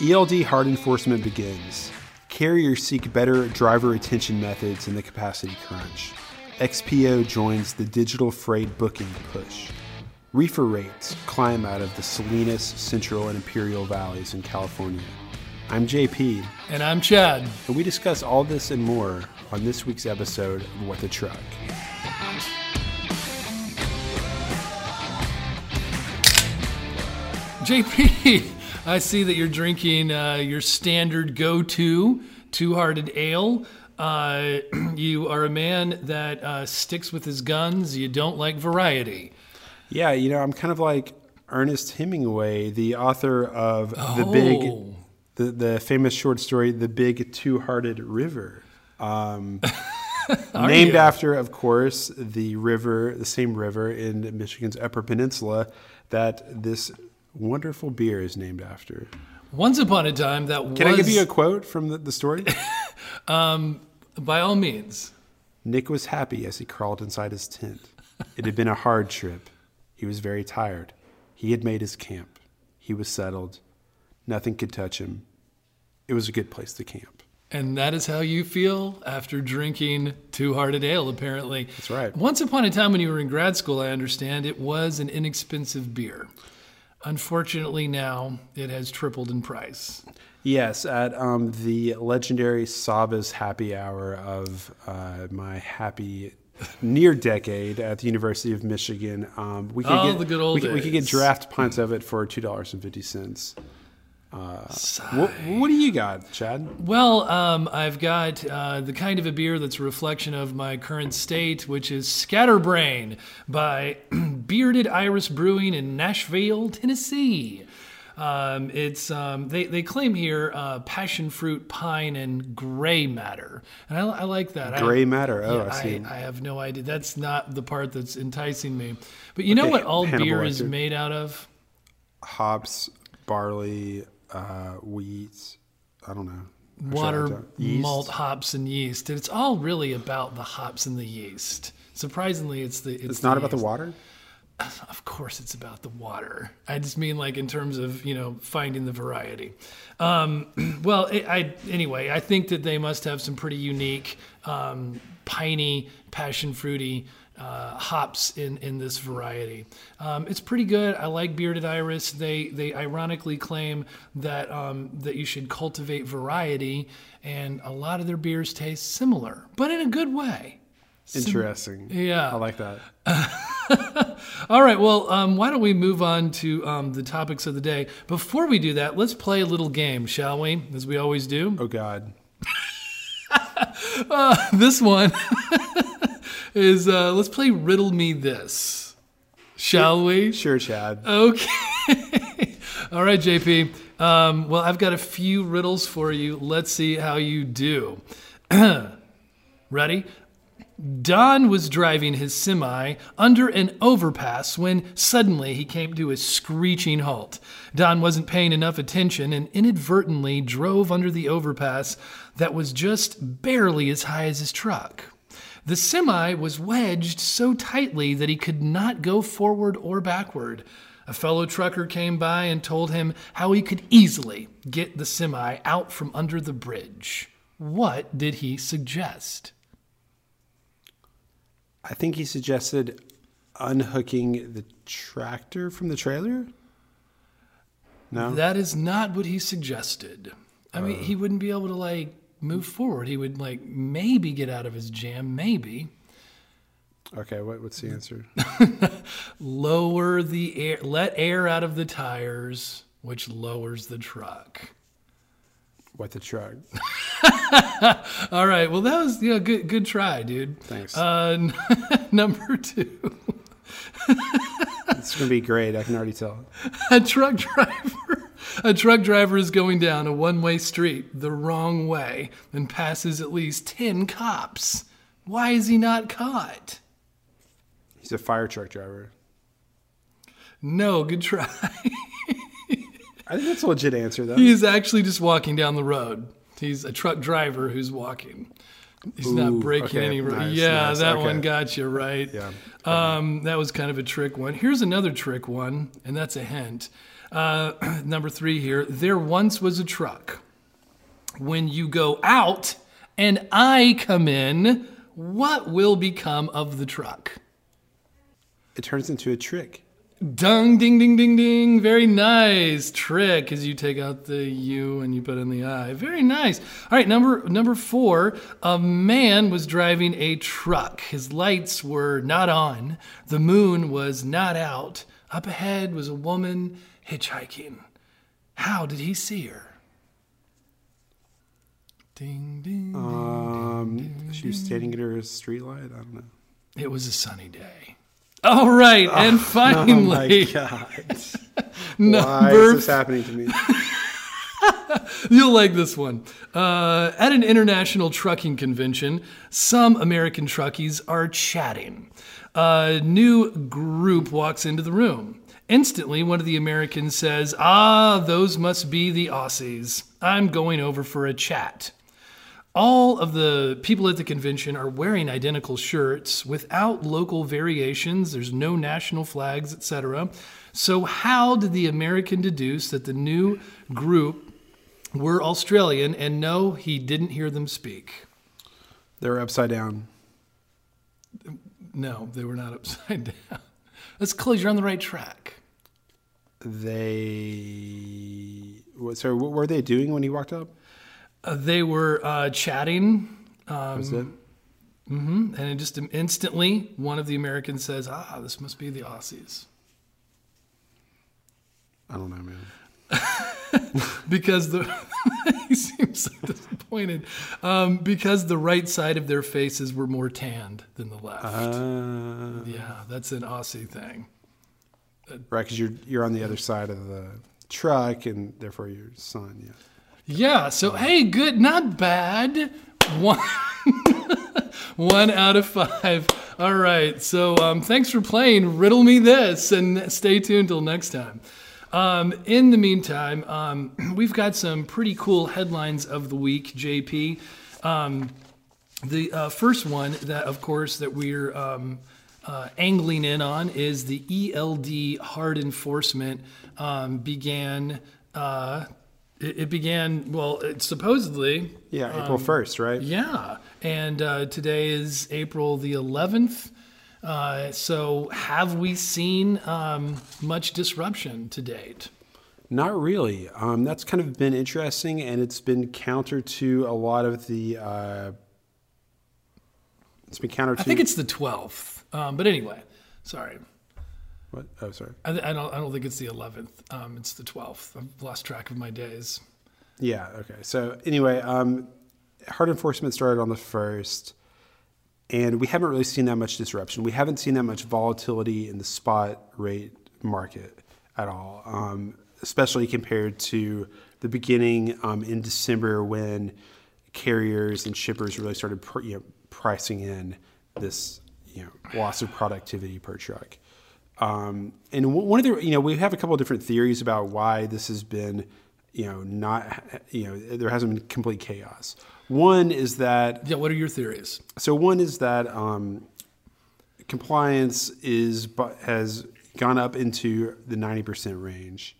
ELD hard enforcement begins. Carriers seek better driver retention methods in the capacity crunch. XPO joins the digital freight booking push. Reefer rates climb out of the Salinas, Central, and Imperial valleys in California. I'm JP, And I'm Chad. and we discuss all this and more on this week's episode of What the Truck. JP, I see that you're drinking uh, your standard go to two hearted ale. Uh, you are a man that uh, sticks with his guns. You don't like variety. Yeah, you know, I'm kind of like Ernest Hemingway, the author of the big, Oh. the, the famous short story, "The Big Two-Hearted River," um, named you? after, of course, the river, the same river in Michigan's Upper Peninsula that this wonderful beer is named after. Once upon a time, that was. Can was. I give you a quote from the, the story? Um, by all means. Nick was happy as he crawled inside his tent. It had been a hard trip. He was very tired. He had made his camp. He was settled. Nothing could touch him. It was a good place to camp. And that is how you feel after drinking two hearted ale, apparently. That's right. Once upon a time when you were in grad school, I understand, it was an inexpensive beer. Unfortunately, now it has tripled in price. Yes, at um, the legendary Sabas happy hour of uh, my happy near decade at the University of Michigan, um, we could Oh, get the good old we, could, we could get draft pints of it for two dollars and fifty cents. What, what do you got, Chad? Well, um, I've got uh, the kind of a beer that's a reflection of my current state, which is Scatterbrain by Bearded Iris Brewing in Nashville, Tennessee. Um, it's um, they they claim here uh, passion fruit, pine, and gray matter, and I, I like that. I- Gray matter. Oh, yeah, I see. I, have no idea. That's not the part that's enticing me. But you know what all Hannibal beer is made out of? hops, barley, uh, wheat. I don't know. Actually, water, malt, hops, and yeast. It's all really about the hops and the yeast. Surprisingly, it's the it's, It's not about the water. Of course, it's about the water. I just mean like in terms of you know finding the variety. Um, well, I, I anyway, I think that they must have some pretty unique, um, piney, passion fruity. Uh, hops in, in this variety, um, it's pretty good. I like bearded iris. They they ironically claim that um, that you should cultivate variety, and a lot of their beers taste similar, but in a good way. Interesting. Yeah. I like that. All right, well, um, why don't we move on to um, the topics of the day? Before we do that, let's play a little game, shall we? As we always do. Oh God. This one is uh, let's play Riddle Me This. Shall we? Sure, Chad. Okay. All right, JP. Um, well, I've got a few riddles for you. Let's see how you do. Ready? Don was driving his semi under an overpass when suddenly he came to a screeching halt. Don wasn't paying enough attention and inadvertently drove under the overpass that was just barely as high as his truck. The semi was wedged so tightly that he could not go forward or backward. A fellow trucker came by and told him how he could easily get the semi out from under the bridge. What did he suggest? I think he suggested unhooking the tractor from the trailer. No. That is not what he suggested. I mean, Uh. he wouldn't be able to like move forward. He would like maybe get out of his jam, maybe okay. What, what's the answer? lower the air, let air out of the tires, which lowers the truck. what the truck? All right. Well, that was you know good good try, dude. Thanks. Uh, number two, it's gonna be great. I can already tell. a truck driver. A truck driver is going down a one-way street the wrong way and passes at least ten cops. Why is he not caught? He's a fire truck driver. No, good try. I think that's a legit answer, though. He's actually just walking down the road. He's a truck driver who's walking. He's not breaking okay, any. rules. nice, yeah, nice, that okay. one got you right. Yeah. Um, that was kind of a trick one. Here's another trick one, and that's a hint. Uh, number three here. There once was a truck. When you go out and I come in, what will become of the truck? It turns into a trick. Dung, ding, ding, ding, ding. Very nice trick as you take out the U and you put in the I. Very nice. All right, number number four. A man was driving a truck. His lights were not on. The moon was not out. Up ahead was a woman hitchhiking. How did he see her? Ding, ding. Um, she was standing at her streetlight. I don't know. It was a sunny day. All right, and finally, Oh my god! Why is this happening to me? You'll like this one. Uh, at an international trucking convention, some American truckies are chatting. A new group walks into the room. Instantly, one of the Americans says, Ah, those must be the Aussies. I'm going over for a chat. All of the people at the convention are wearing identical shirts without local variations. There's no national flags, etc. So, how did the American deduce that the new group were Australian and no, he didn't hear them speak? They're upside down. No, they were not upside down. That's close. You're on the right track. They. So, what were they doing when he walked up? Uh, they were uh, chatting, um, Was it? and it just instantly one of the Americans says, "Ah, this must be the Aussies," I don't know, man. because the seems so disappointed um, because the right side of their faces were more tanned than the left. Uh, yeah, that's an Aussie thing. right, because you're you're on the other side of the truck, and therefore your son. Yeah. Yeah. So hey, good, not bad. One, one out of five. All right. So um, thanks for playing. Riddle me this, and stay tuned till next time. Um, in the meantime, um, we've got some pretty cool headlines of the week, JP. Um, the uh, first one that, of course, that we're um, uh, angling in on is the ELD hard enforcement um, began. Uh, it, it began well. It supposedly, Yeah, April first, right? yeah, and uh, today is April the 11th. Uh, so, have we seen um, much disruption to date? Not really. Um, that's kind of been interesting, and it's been counter to a lot of the. Uh, it's been counter to. I think it's the 12th. Um, but anyway, sorry. What? Oh, sorry. I, I don't. I don't think it's the 11th. Um, it's the 12th. I've lost track of my days. Yeah. Okay. So anyway, um, hard enforcement started on the first, and we haven't really seen that much disruption. We haven't seen that much volatility in the spot rate market at all, um, especially compared to the beginning um, in December when carriers and shippers really started, pr- you know, pricing in this, you know, loss of productivity per truck. Um, and one of the, you know, we have a couple of different theories about why this has been, you know, not, you know, there hasn't been complete chaos. One is that, Yeah. What are your theories? so one is that um, compliance is has gone up into the ninety percent range,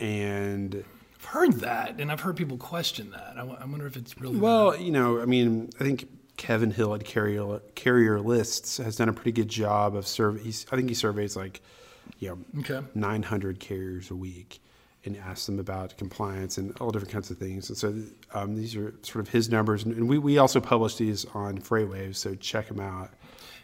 and I've heard that, and I've heard people question that. I, w- I wonder if it's really well, you know, I mean, I think Kevin Hill at Carrier Carrier Lists has done a pretty good job of survey. I think he surveys like, you know, Okay. 900 carriers a week and asks them about compliance and all different kinds of things. And so um, these are sort of his numbers. And we, we also publish these on FreightWaves, so check them out.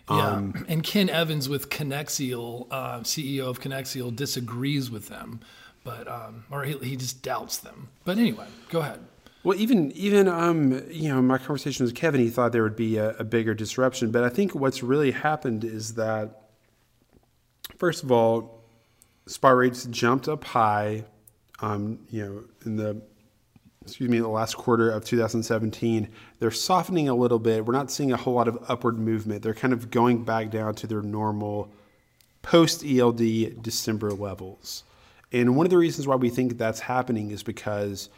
Yeah, Um, and Ken Evans with Konexial, uh, CEO of Konexial, disagrees with them, but um, or he, he just doubts them. But anyway, go ahead. Well, even even um, you know, my conversation with Kevin, he thought there would be a, a bigger disruption. But I think what's really happened is that, first of all, spot rates jumped up high. Um, you know, in the excuse me, the last quarter of 2017, they're softening a little bit. We're not seeing a whole lot of upward movement. They're kind of going back down to their normal post ELD December levels. And one of the reasons why we think that's happening is because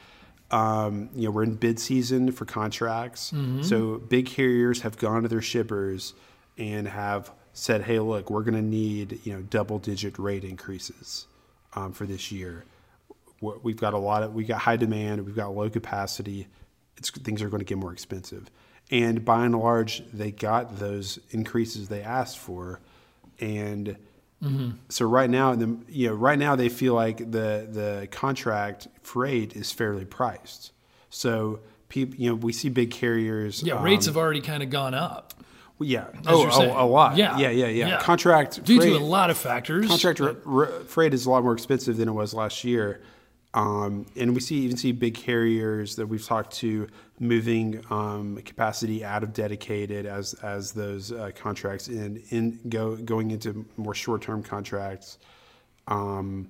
um, you know we're in bid season for contracts. So big carriers have gone to their shippers and have said, "Hey, look, we're going to need you know double digit rate increases." um, for this year. We've got a lot of we got high demand. We've got low capacity. It's things are going to get more expensive, and by and large, they got those increases they asked for, and so right now, the you know right now they feel like the the contract freight is fairly priced. So people, you know, we see big carriers. Yeah, um, rates have already kind of gone up well, yeah. Oh, oh, a lot. Yeah. yeah, yeah, yeah. Yeah. Contract due freight, to a lot of factors. contract r- r- freight is a lot more expensive than it was last year. Um, and we see even see big carriers that we've talked to moving um, capacity out of dedicated as as those uh, contracts and in go going into more short term contracts. Um,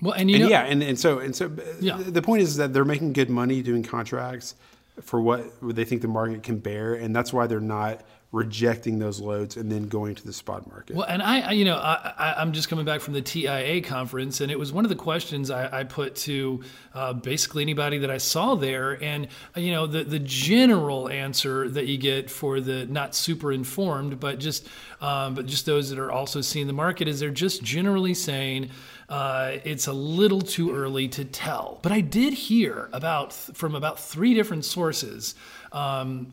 well, and you and know, yeah, and, and so and so uh, Yeah. the point is that they're making good money doing contracts for what they think the market can bear, and that's why they're not rejecting those loads and then going to the spot market. Well, and I, I you know, I, I'm just coming back from the TIA conference, and it was one of the questions I, I put to uh, basically anybody that I saw there, and you know, the the general answer that you get for the not super informed, but just um, but just those that are also seeing the market is they're just generally saying. Uh, it's a little too early to tell, but I did hear about from about three different sources um,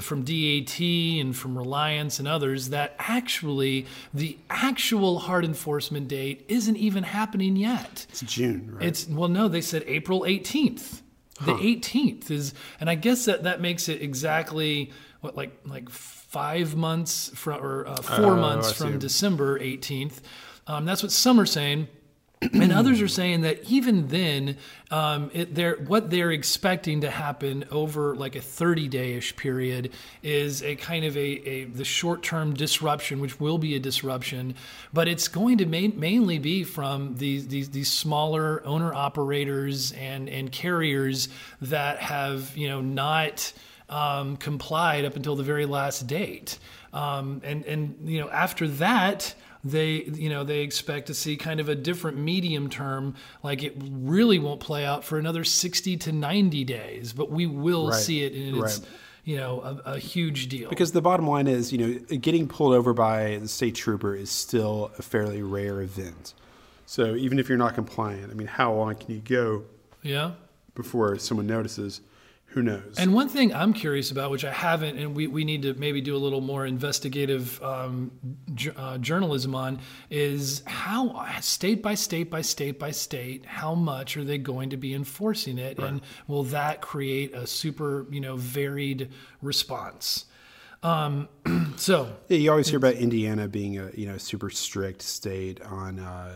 from DAT and from Reliance and others that actually the actual hard enforcement date isn't even happening yet. it's June, right? It's well, no, they said April 18th. The 18th is, and I guess that that makes it exactly what like like five months from or uh, four Oh, months from. December 18th. Um, that's what some are saying. And others are saying that even then, um, it, they're, what they're expecting to happen over like a 30 day-ish period is a kind of a, a the short-term disruption, which will be a disruption, but it's going to ma- mainly be from these, these these smaller owner operators and and carriers that have you know not um, complied up until the very last date, um, and and you know after that they you know they expect to see kind of a different medium term like it really won't play out for another 60 to 90 days but we will Right, see it and it's right. you know a, a huge deal because the bottom line is, you know, getting pulled over by the state trooper is still a fairly rare event. So even if you're not compliant, I mean, how long can you go yeah before someone notices? Who knows? And one thing I'm curious about, which I haven't, and we, we need to maybe do a little more investigative um, ju- uh, journalism on, is how state by state by state by state, how much are they going to be enforcing it, and will that create a super you know varied response? Um, so Yeah, you always hear about Indiana being a you know super strict state on uh,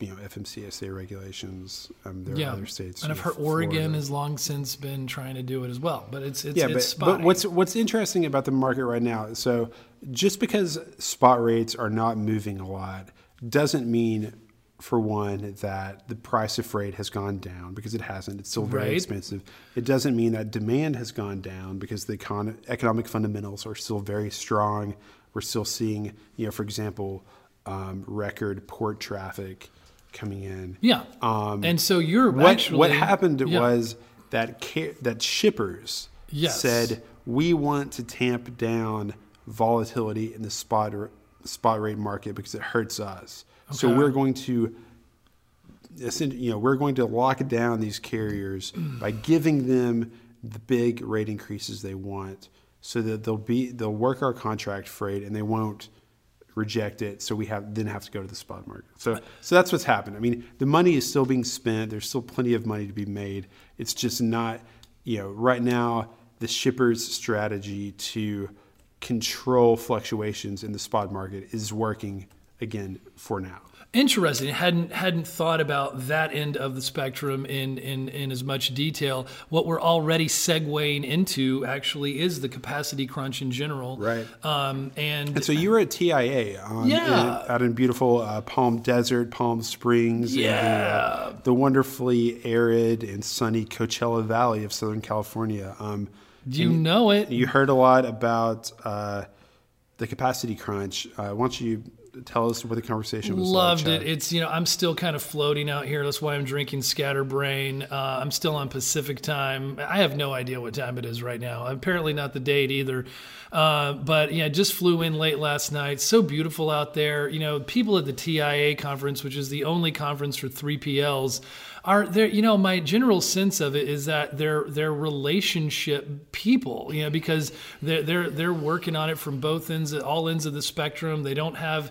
you know FMCSA regulations. Um, there yeah, are other states, and I've heard Oregon Florida. has long since been trying to do it as well, but it's it's yeah, it's but, but what's what's interesting about the market right now? So just because spot rates are not moving a lot doesn't mean, for one, that the price of freight has gone down because it hasn't. It's still very Right. expensive. It doesn't mean that demand has gone down because the econ- economic fundamentals are still very strong. We're still seeing, you know, for example, um, record port traffic coming in. yeah, Um, and so you're what actually what happened yeah. was that ca- that shippers Yes. said we want to tamp down volatility in the spot r- spot rate market because it hurts us. So we're going to you know we're going to lock down these carriers by giving them the big rate increases they want so that they'll be they'll work our contract freight and they won't reject it so we have then have to go to the spot market. So so that's what's happened. I mean the money is still being spent. There's still plenty of money to be made. It's just not you know right now the shippers strategy to control fluctuations in the spot market is working again for now Interesting. Hadn't hadn't thought about that end of the spectrum in, in in as much detail. What we're already segueing into actually is the capacity crunch in general. Right. Um, and And so you were at TIA on, Yeah. in- out in beautiful uh, Palm Desert, Palm Springs, and the, uh, Yeah. the wonderfully arid and sunny Coachella Valley of Southern California. Um, you know it. you heard a lot about uh, the capacity crunch. Uh, why don't you tell us what the conversation was. Loved like, it. It's you know I'm still kind of floating out here. That's why I'm drinking Scatterbrain. Uh, I'm still on Pacific time. I have no idea what time it is right now. Apparently not the date either. Uh, but yeah, just flew in late last night. So beautiful out there. You know, people at the TIA conference, which is the only conference for 3PLs are there you know my general sense of it is that they're they're relationship people you know because they're they're they're working on it from both ends all ends of the spectrum they don't have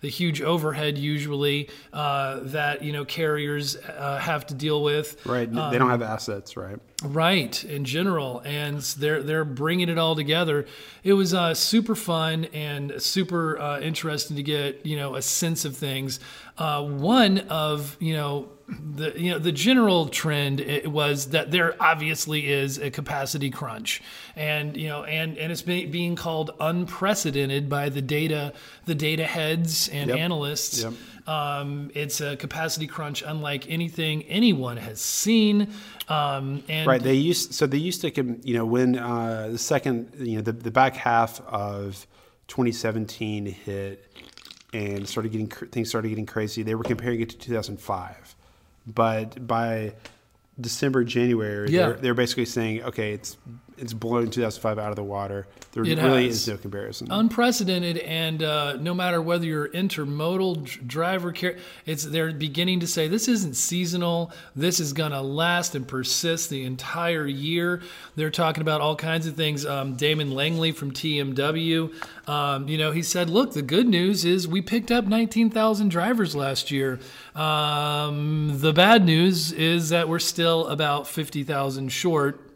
the huge overhead usually uh, that you know carriers uh, have to deal with. Right. Um, they don't have assets right? Right in general and they're they're bringing it all together. It was uh, super fun and super uh, interesting to get you know a sense of things. Uh, one of you know the you know the general trend was that there obviously is a capacity crunch, and you know and and it's being called unprecedented by the data the data heads and yep. analysts. Yep. Um, it's a capacity crunch unlike anything anyone has seen. Um, and right, they used so they used to you know when uh, the second you know the, the back half of 2017 hit and started getting things started getting crazy. They were comparing it to 2005 but by December, January, yeah. they're, they're basically saying, okay, it's it's blown 2005 out of the water. There it really has. is no comparison. Unprecedented, and uh, no matter whether you're intermodal driver care, it's they're beginning to say this isn't seasonal. This is going to last and persist the entire year. They're talking about all kinds of things. Um, Damon Langley from TMW, um, you know, he said, "Look, the good news is we picked up 19,000 drivers last year. Um, the bad news is that we're still about 50,000 short."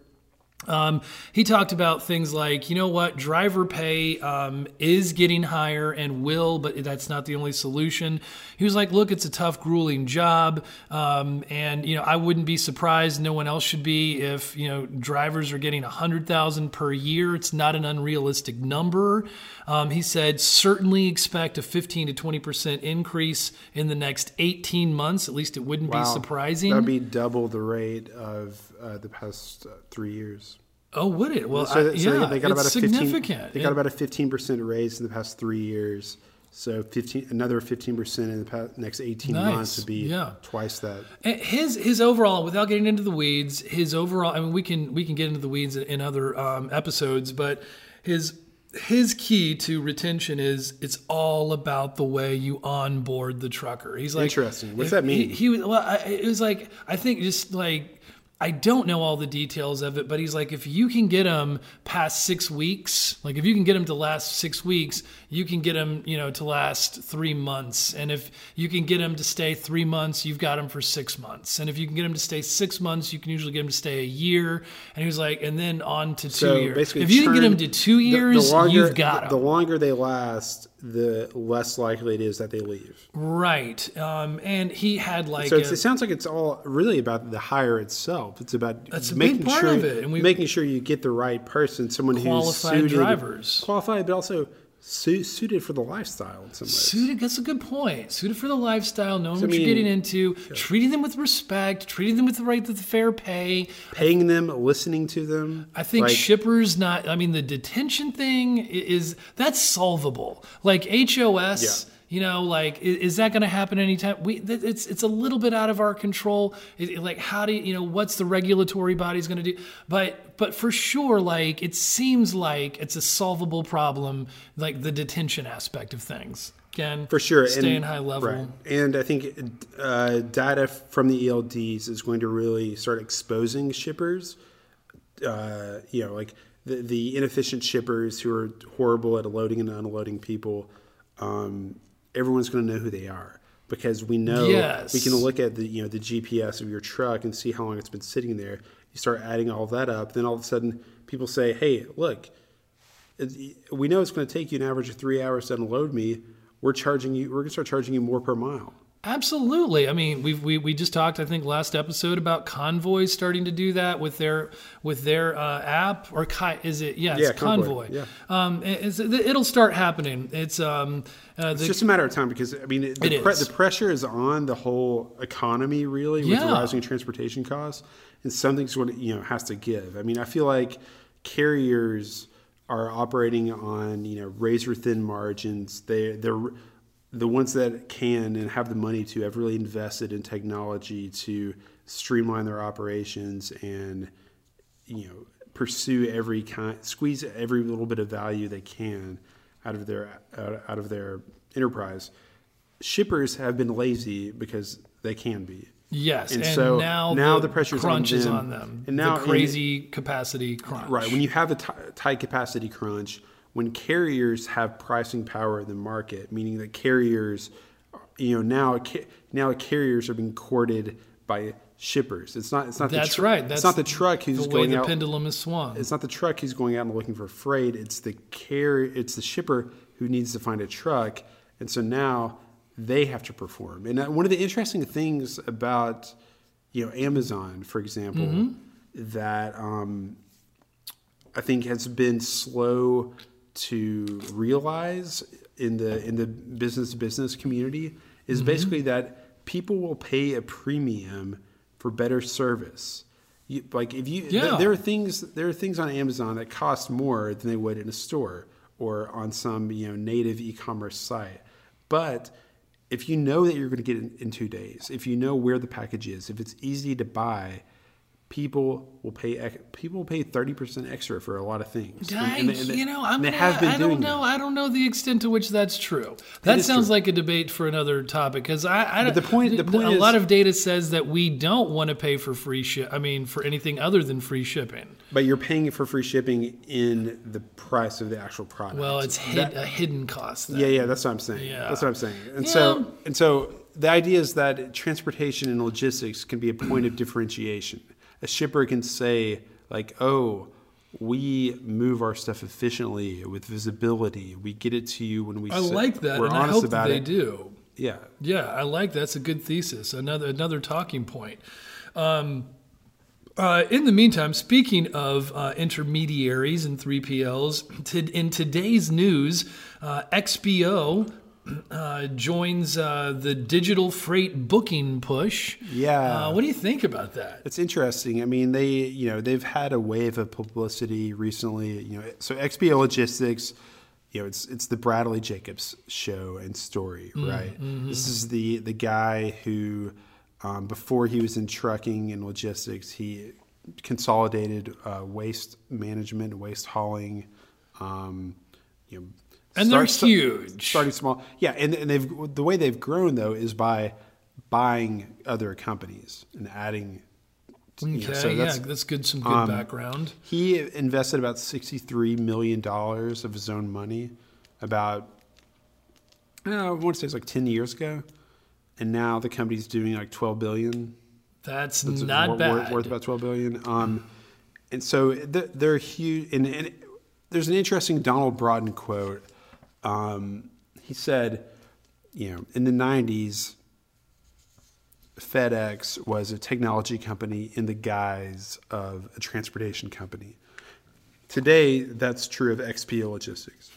Um, he talked about things like, you know what, driver pay um, is getting higher and will, but that's not the only solution. He was like, look, it's a tough, grueling job, um, and you know, I wouldn't be surprised. No one else should be if you know drivers are getting a hundred thousand per year. It's not an unrealistic number. Um, he said certainly expect a 15 to 20 percent increase in the next 18 months. At least it wouldn't wow. be surprising. That'd be double the rate of uh, the past uh, three years. Oh, would it? Well, so, I, so yeah, they got about a 15, They got about a fifteen percent raise in the past three years. So fifteen, another fifteen percent in the past, next eighteen nice. months would be yeah. twice that. his his overall, without getting into the weeds, his overall. I mean, we can we can get into the weeds in other um, episodes, but his his key to retention is it's all about the way you onboard the trucker. He's like interesting. What's that mean? He, he well, I, it was like I think just like I don't know all the details of it, but he's like, if you can get them past six weeks, like if you can get them to last six weeks, you can get them, you know, to last three months. And if you can get them to stay three months, you've got them for six months. And if you can get them to stay six months, you can usually get them to stay a year. And he was like, and then on to two so years. If you can get them to two years, the, the longer, you've got them. The longer they last, the less likely it is that they leave. Right. Um, and he had like. So a, it sounds like it's all really about the hire itself. It's about that's making sure, and we, making sure you get the right person, someone who's suited, drivers, qualified, but also su- suited for the lifestyle in some ways. Suited, that's a good point. Suited for the lifestyle, knowing so, what I mean, you're getting into, treating them with respect, treating them with the right, to the fair pay, paying them, listening to them. I think like, shippers not. I mean, the detention thing is that's solvable. Like HOS. Yeah you know, like is, is that going to happen anytime? We it's it's a little bit out of our control. It, like how do you, you know what's the regulatory body's going to do? But but for sure, like it seems like it's a solvable problem, like the detention aspect of things. Again, for sure, staying and, high level. Right. And I think uh, data from the ELDs is going to really start exposing shippers. Uh, you know, like the, the inefficient shippers who are horrible at loading and unloading people. Um, everyone's going to know who they are because we know yes. we can look at the you know the GPS of your truck and see how long it's been sitting there. You start adding all that up, then all of a sudden people say, "Hey, look, we know it's going to take you an average of three hours to unload me. We're charging you. We're going to start charging you more per mile." Absolutely. I mean, we we we just talked, I think, last episode about Convoy starting to do that with their with their uh, app or is it? Yeah, it's yeah, Convoy. Convoy. Yeah. Um, it's, it'll start happening. It's um, uh, it's just a matter of time because I mean, the, pre- the pressure is on the whole economy really with yeah. the rising transportation costs, and something's what you know has to give. I mean, I feel like carriers are operating on you know razor thin margins. They they're the ones that can and have the money to have really invested in technology to streamline their operations and you know pursue every kind squeeze every little bit of value they can out of their out of their enterprise shippers have been lazy because they can be Yes, And and, so now, now the, the pressure's crunch on is them. on them. And now- the crazy capacity crunch. Right. When you have a tight capacity crunch, when carriers have pricing power in the market, meaning that carriers, you know, now now carriers are being courted by shippers. It's not. It's not. That's the tr- right. That's it's not the truck who's the way going the out. pendulum is swung. It's not the truck who's going out and looking for freight. It's the carrier. It's the shipper who needs to find a truck, and so now they have to perform. And uh, one of the interesting things about you know Amazon, for example, Mm-hmm. that um, I think has been slow to realize in the in the business to business community is Mm-hmm. basically that people will pay a premium for better service. You, like if you, th- Yeah. there are things there are things on Amazon that cost more than they would in a store or on some you know native e-commerce site, but if you know that you're going to get it in two days, if you know where the package is, if it's easy to buy, people will pay people will pay thirty percent extra for a lot of things. And- I, and they- and you know, I'm and gonna, I don't know. that. I don't know the extent to which that's true. That sounds true. like a debate for another topic. Because I, I But the point- the point a is- lot of data says that we don't want to pay for free ship. I mean, for anything other than free shipping. But you're paying for free shipping in the price of the actual product. Well, it's hid, That- a hidden cost. Then. Yeah, yeah, that's what I'm saying. Yeah. That's what I'm saying. And Yeah. so and so the idea is that transportation and logistics can be a point of differentiation. A shipper can say like, "Oh, we move our stuff efficiently with visibility. We get it to you when we I say- like that, We're and I honest hope that about they it." do. Yeah. Yeah, I like that's a good thesis. Another another talking point. Um, uh, in the meantime, speaking of uh, intermediaries and 3PLs, to, in today's news, uh, XPO uh, joins uh, the digital freight booking push. Yeah. Uh, what do you think about that? It's interesting. I mean, they you know they've had a wave of publicity recently. You know, so XPO Logistics, you know, it's it's the Bradley Jacobs show and story, right? This is the the guy who, um, before he was in trucking and logistics, he consolidated uh, waste management, waste hauling. Um, you know, And they're huge. starting small. Yeah, and, and they've the way they've grown though is by buying other companies and adding. you know, Okay, so yeah, that's- that's good. Some good um, background. He invested about sixty-three million dollars of his own money, about I know, I want to say it's like ten years ago, and now the company's doing like twelve billion. That's It's not wor- bad. Worth, worth about twelve billion. Um, and so they're, they're huge. And, and there's an interesting Donald Broughton quote. Um, he said, you know, in the '90s, FedEx was a technology company in the guise of a transportation company. Today, that's true of XPO Logistics.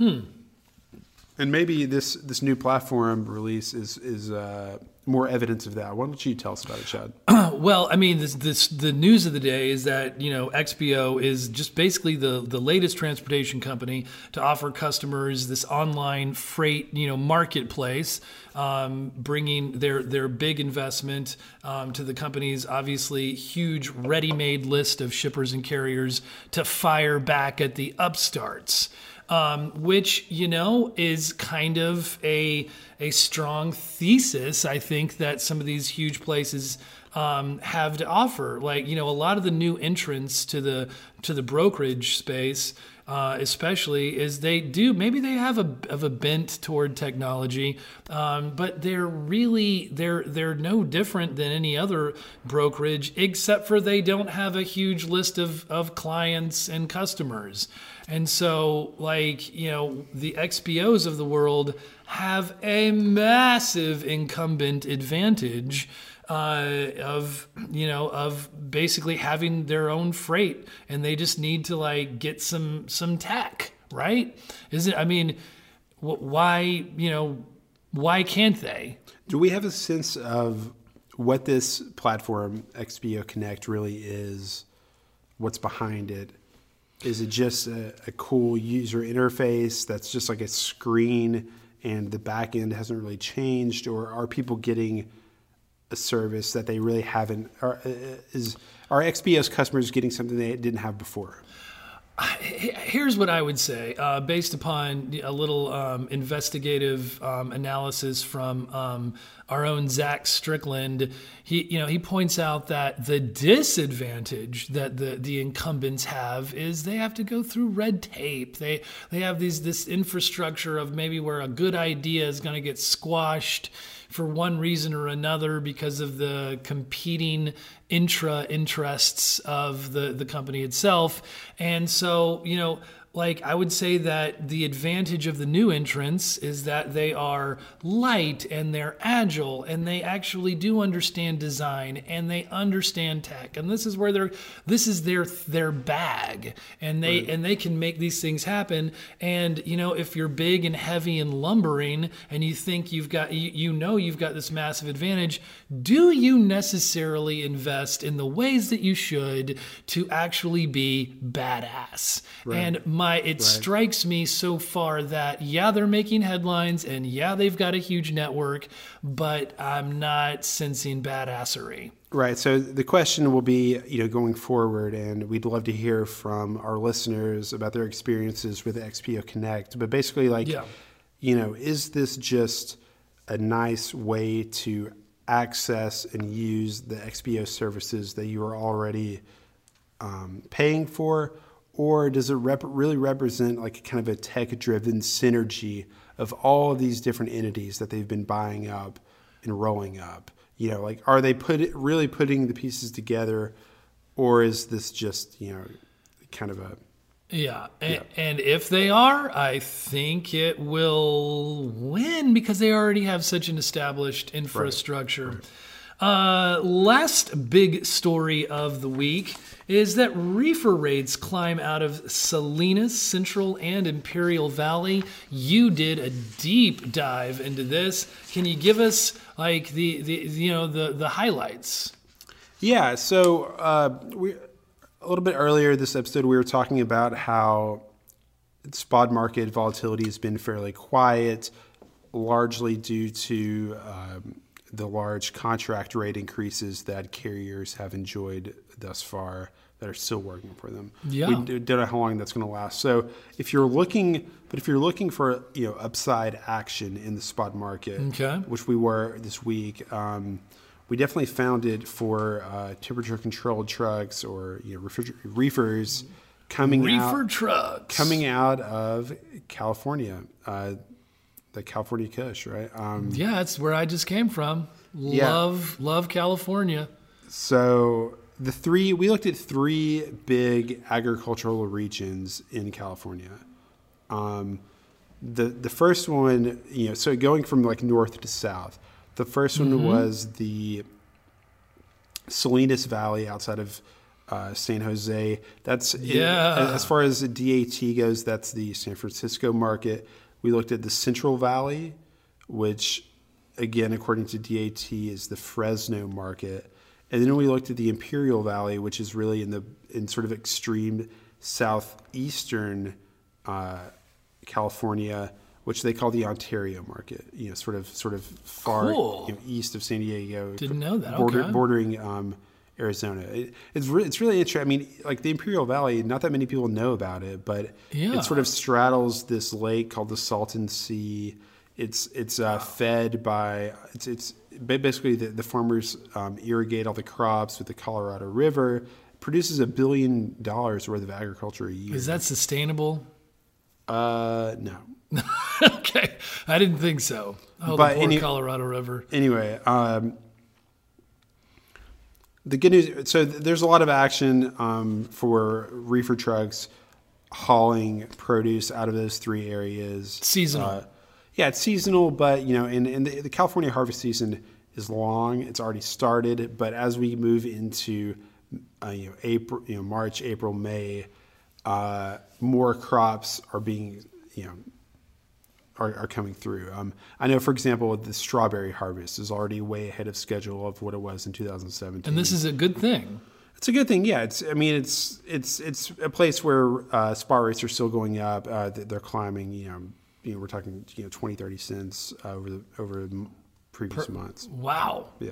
And maybe this this new platform release is is uh, more evidence of that. Why don't you tell us about it, Chad? Well, I mean, this, this the news of the day is that you know XPO is just basically the the latest transportation company to offer customers this online freight you know marketplace, um, bringing their their big investment um, to the company's obviously huge ready-made list of shippers and carriers to fire back at the upstarts um, which you know is kind of a a strong thesis. I think that some of these huge places um, have to offer. Like you know, a lot of the new entrants to the to the brokerage space. Uh, especially is they do maybe they have a of a bent toward technology, um, but they're really they're they're no different than any other brokerage except for they don't have a huge list of of clients and customers. And so, like, you know, the XPOs of the world have a massive incumbent advantage uh, of, you know, of basically having their own freight, and they just need to like get some some tech, right? Is it? I mean, wh- why, you know, why can't they? Do we have a sense of what this platform XPO Connect really is? What's behind it? Is it just a, a cool user interface that's just like a screen and the back end hasn't really changed, or are people getting a service that they really haven't? Are, uh, is are XPO's customers getting something they didn't have before? Here's what I would say, uh, based upon a little um, investigative um, analysis from um, our own Zach Strickland. He, you know, he points out that the disadvantage that the the incumbents have is they have to go through red tape. They they have these this infrastructure of maybe where a good idea is going to get squashed for one reason or another because of the competing intra interests of the, the company itself. And so, you know, like I would say that the advantage of the new entrants is that they are light and they're agile and they actually do understand design and they understand tech and this is where they're this is their their bag and they right. and they can make these things happen and you know if you're big and heavy and lumbering and you think you've got you, you know you've got this massive advantage do you necessarily invest in the ways that you should to actually be badass right. and my my it right. strikes me so far that yeah they're making headlines and yeah they've got a huge network but i'm not sensing badassery right so the question will be you know going forward and we'd love to hear from our listeners about their experiences with xpo connect but basically like yeah. you know is this just a nice way to access and use the xpo services that you are already um, paying for or does it rep- really represent like kind of a tech driven synergy of all of these different entities that they've been buying up and rolling up you know like are they put really putting the pieces together or is this just you know kind of a yeah. And, yeah. and if they are, I think it will win because they already have such an established infrastructure. Right. Right. Uh, last big story of the week is that reefer raids climb out of Salinas, Central, and Imperial Valley. You did a deep dive into this. Can you give us like the, the you know the the highlights? Yeah. So uh, we a little bit earlier this episode we were talking about how spot market volatility has been fairly quiet, largely due to um, the large contract rate increases that carriers have enjoyed thus far that are still working for them. Yeah. We don't know how long that's going to last. So if you're looking, but if you're looking for you know upside action in the spot market, okay. which we were this week, um, we definitely found it for uh, temperature controlled trucks or you know reefers coming reefer out, trucks coming out of California. Uh, the California Kush, right? Um, yeah, that's where I just came from. Love, yeah. love California. So the three we looked at three big agricultural regions in California. Um, the the first one, you know, so going from like north to south. The 1st mm-hmm. one was the Salinas Valley outside of uh, San Jose. That's yeah. as far as the DAT goes, that's the San Francisco market. We looked at the Central Valley, which, again, according to DAT, is the Fresno market. And then we looked at the Imperial Valley, which is really in the in sort of extreme southeastern uh, California, which they call the Ontario market. You know, sort of sort of far cool. east of San Diego. Didn't know that. Border, okay. Bordering um, Arizona. It, it's re- it's really interesting. I mean, like the Imperial Valley, not that many people know about it, but yeah. it sort of straddles this lake called the Salton Sea. It's it's uh, fed by it's it's basically the, the farmers um, irrigate all the crops with the Colorado River. Produces a billion dollars worth of agriculture a year. Is that sustainable? Uh, no. okay, I didn't think so. Oh, but the poor any, Colorado River. Anyway, um, the good news so there's a lot of action um, for reefer trucks hauling produce out of those three areas. Seasonal. Uh, yeah it's seasonal but you know and, and the, the, california harvest season is long. It's already started but as we move into uh, you know april you know march april may uh, more crops are being you know are, are coming through. Um, I know, for example, the strawberry harvest is already way ahead of schedule of what it was in 2017. And this is a good thing. It's a good thing, yeah. It's, I mean, it's it's it's a place where uh, spot rates are still going up. Uh, they're climbing, you know, you know we're talking you know 20, 30 cents uh, over the over m- previous months. Wow. Yeah.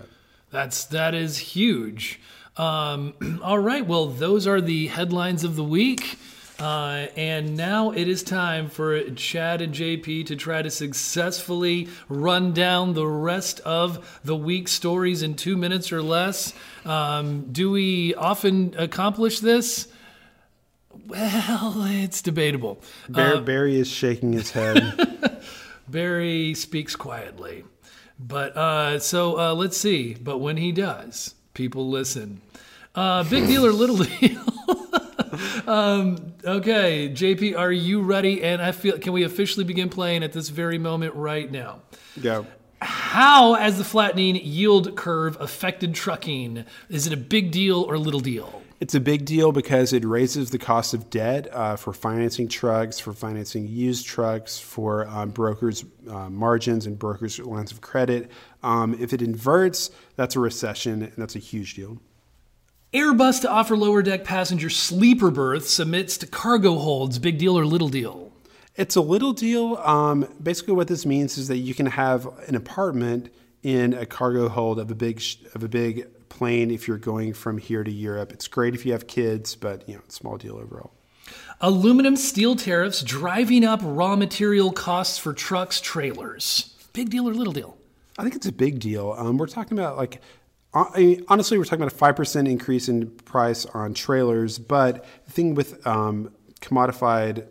That's that is huge. Um, all right, well, those are the headlines of the week. Uh, and now it is time for Chad and JP to try to successfully run down the rest of the week's stories in two minutes or less. Um, do we often accomplish this? Well, it's debatable. Bar- Barry is shaking his head. Barry speaks quietly. But uh, so uh, let's see. But when he does, people listen. Uh, big deal or little deal? Um, okay, JP, are you ready? And I feel can we officially begin playing at this very moment right now? Go. How has the flattening yield curve affected trucking? Is it a big deal or little deal? It's a big deal because it raises the cost of debt uh, for financing trucks, for financing used trucks, for um, brokers' uh, margins and brokers' lines of credit. Um, if it inverts, that's a recession, and that's a huge deal. Airbus to offer lower deck passenger sleeper berths amidst cargo holds. Big deal or little deal? It's a little deal. Um, basically, what this means is that you can have an apartment in a cargo hold of a big sh- of a big plane if you're going from here to Europe. It's great if you have kids, but you know, small deal overall. Aluminum steel tariffs driving up raw material costs for trucks, trailers. Big deal or little deal? I think it's a big deal. Um, we're talking about like, honestly, we're talking about a five percent increase in price on trailers. But the thing with um, commodified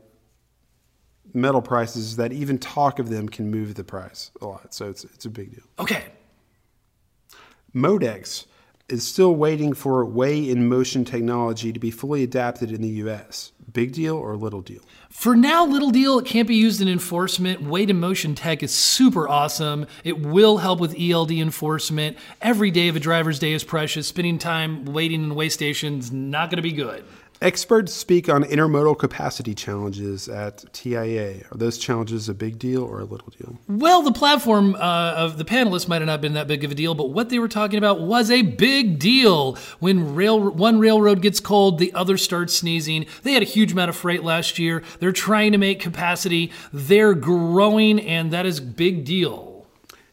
metal prices is that even talk of them can move the price a lot. So it's it's a big deal. Okay. Modex is still waiting for weigh in motion technology to be fully adapted in the US. Big deal or little deal? For now, little deal, it can't be used in enforcement. Weight in motion tech is super awesome. It will help with ELD enforcement. Every day of a driver's day is precious. Spending time waiting in the weigh station is not going to be good. Experts speak on intermodal capacity challenges at TIA. Are those challenges a big deal or a little deal? Well, the platform uh, of the panelists might have not been that big of a deal, but what they were talking about was a big deal. When rail, one railroad gets cold, the other starts sneezing. They had a huge amount of freight last year. They're trying to make capacity. They're growing, and that is big deal.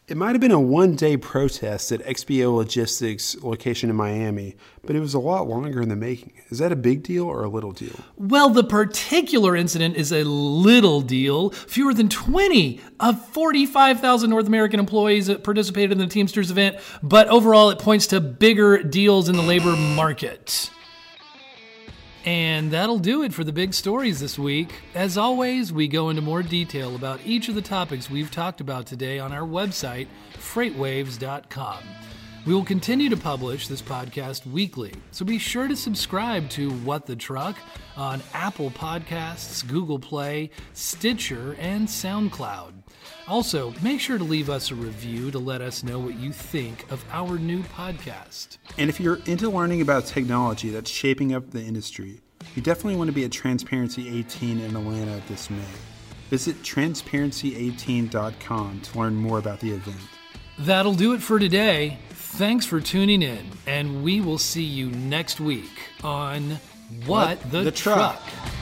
It might have been a one day protest at XPO Logistics location in Miami, but it was a lot longer in the making. Is that a big deal or a little deal? Well, the particular incident is a little deal. Fewer than 20 of 45,000 North American employees participated in the Teamsters event, but overall it points to bigger deals in the labor market. And that'll do it for the big stories this week. As always, we go into more detail about each of the topics we've talked about today on our website, freightwaves.com. We will continue to publish this podcast weekly, so be sure to subscribe to What the Truck on Apple Podcasts, Google Play, Stitcher, and SoundCloud. Also, make sure to leave us a review to let us know what you think of our new podcast. And if you're into learning about technology that's shaping up the industry, you definitely want to be at Transparency 18 in Atlanta this May. Visit transparency18.com to learn more about the event. That'll do it for today. Thanks for tuning in, and we will see you next week on What, What the, the Truck. Truck.